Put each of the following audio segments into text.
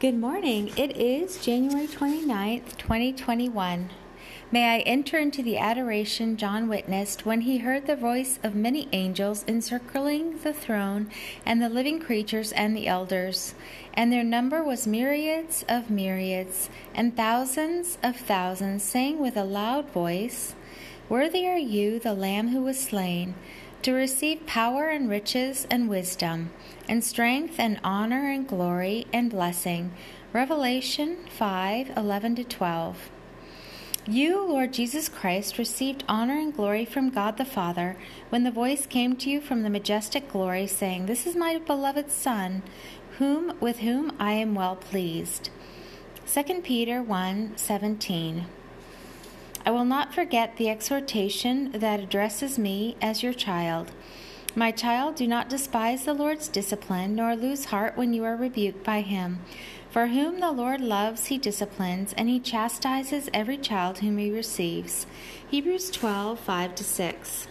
Good morning. It is January 29th, 2021. May I enter into the adoration John witnessed when he heard the voice of many angels encircling the throne and the living creatures and the elders. And their number was myriads of myriads and thousands of thousands, saying with a loud voice, Worthy are you, the Lamb who was slain to receive power and riches and wisdom, and strength and honor and glory and blessing. Revelation 5 11 12. You, Lord Jesus Christ, received honor and glory from God the Father when the voice came to you from the majestic glory, saying, This is my beloved Son, whom with whom I am well pleased. 2 Peter 1 17. I will not forget the exhortation that addresses me as your child. My child, do not despise the Lord's discipline, nor lose heart when you are rebuked by him. For whom the Lord loves, he disciplines, and he chastises every child whom he receives. Hebrews 12 5 6.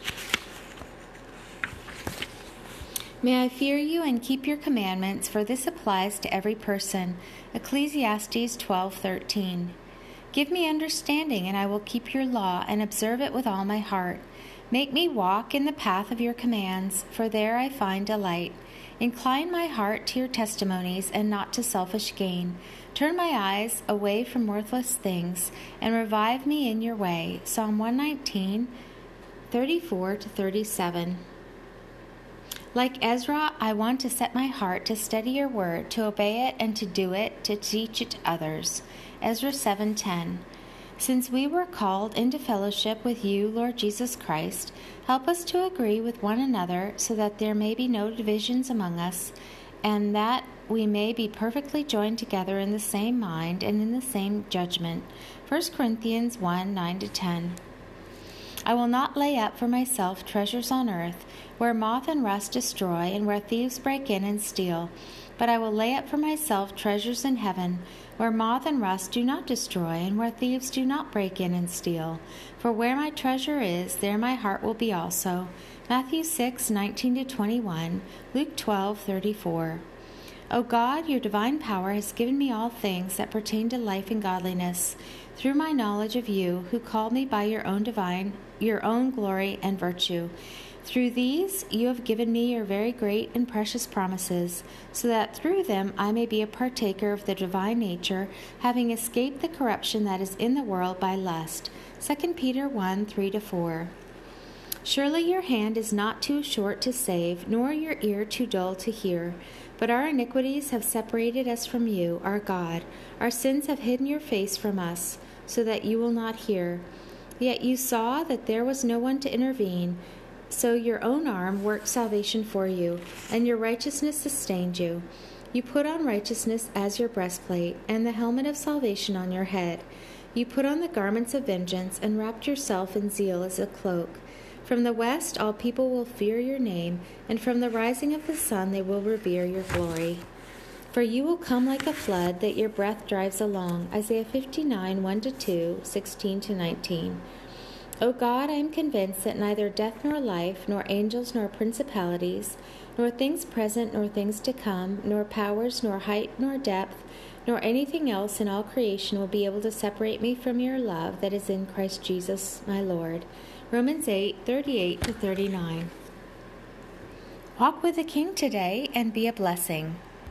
May I fear you and keep your commandments, for this applies to every person. Ecclesiastes 12 13. Give me understanding, and I will keep your law and observe it with all my heart. Make me walk in the path of your commands, for there I find delight. Incline my heart to your testimonies and not to selfish gain. Turn my eyes away from worthless things and revive me in your way. Psalm 119, 34 to 37. Like Ezra, I want to set my heart to study your word, to obey it and to do it, to teach it to others. Ezra 7:10. Since we were called into fellowship with you, Lord Jesus Christ, help us to agree with one another so that there may be no divisions among us, and that we may be perfectly joined together in the same mind and in the same judgment. 1 Corinthians 1 9 10. I will not lay up for myself treasures on earth, where moth and rust destroy, and where thieves break in and steal. But I will lay up for myself treasures in heaven, where moth and rust do not destroy, and where thieves do not break in and steal. For where my treasure is, there my heart will be also. Matthew 6, 19 21, Luke 12, 34. O God, your divine power has given me all things that pertain to life and godliness, through my knowledge of you, who called me by your own divine, your own glory and virtue. Through these you have given me your very great and precious promises, so that through them I may be a partaker of the divine nature, having escaped the corruption that is in the world by lust. 2 Peter 1 3 4. Surely your hand is not too short to save, nor your ear too dull to hear. But our iniquities have separated us from you, our God. Our sins have hidden your face from us, so that you will not hear. Yet you saw that there was no one to intervene so your own arm worked salvation for you, and your righteousness sustained you. You put on righteousness as your breastplate, and the helmet of salvation on your head. You put on the garments of vengeance, and wrapped yourself in zeal as a cloak. From the west all people will fear your name, and from the rising of the sun they will revere your glory. For you will come like a flood that your breath drives along. Isaiah 59 1 2, 16 19. O God, I am convinced that neither death nor life, nor angels nor principalities, nor things present nor things to come, nor powers, nor height, nor depth, nor anything else in all creation will be able to separate me from your love that is in Christ Jesus my Lord. Romans 8 38 to 39. Walk with the King today and be a blessing.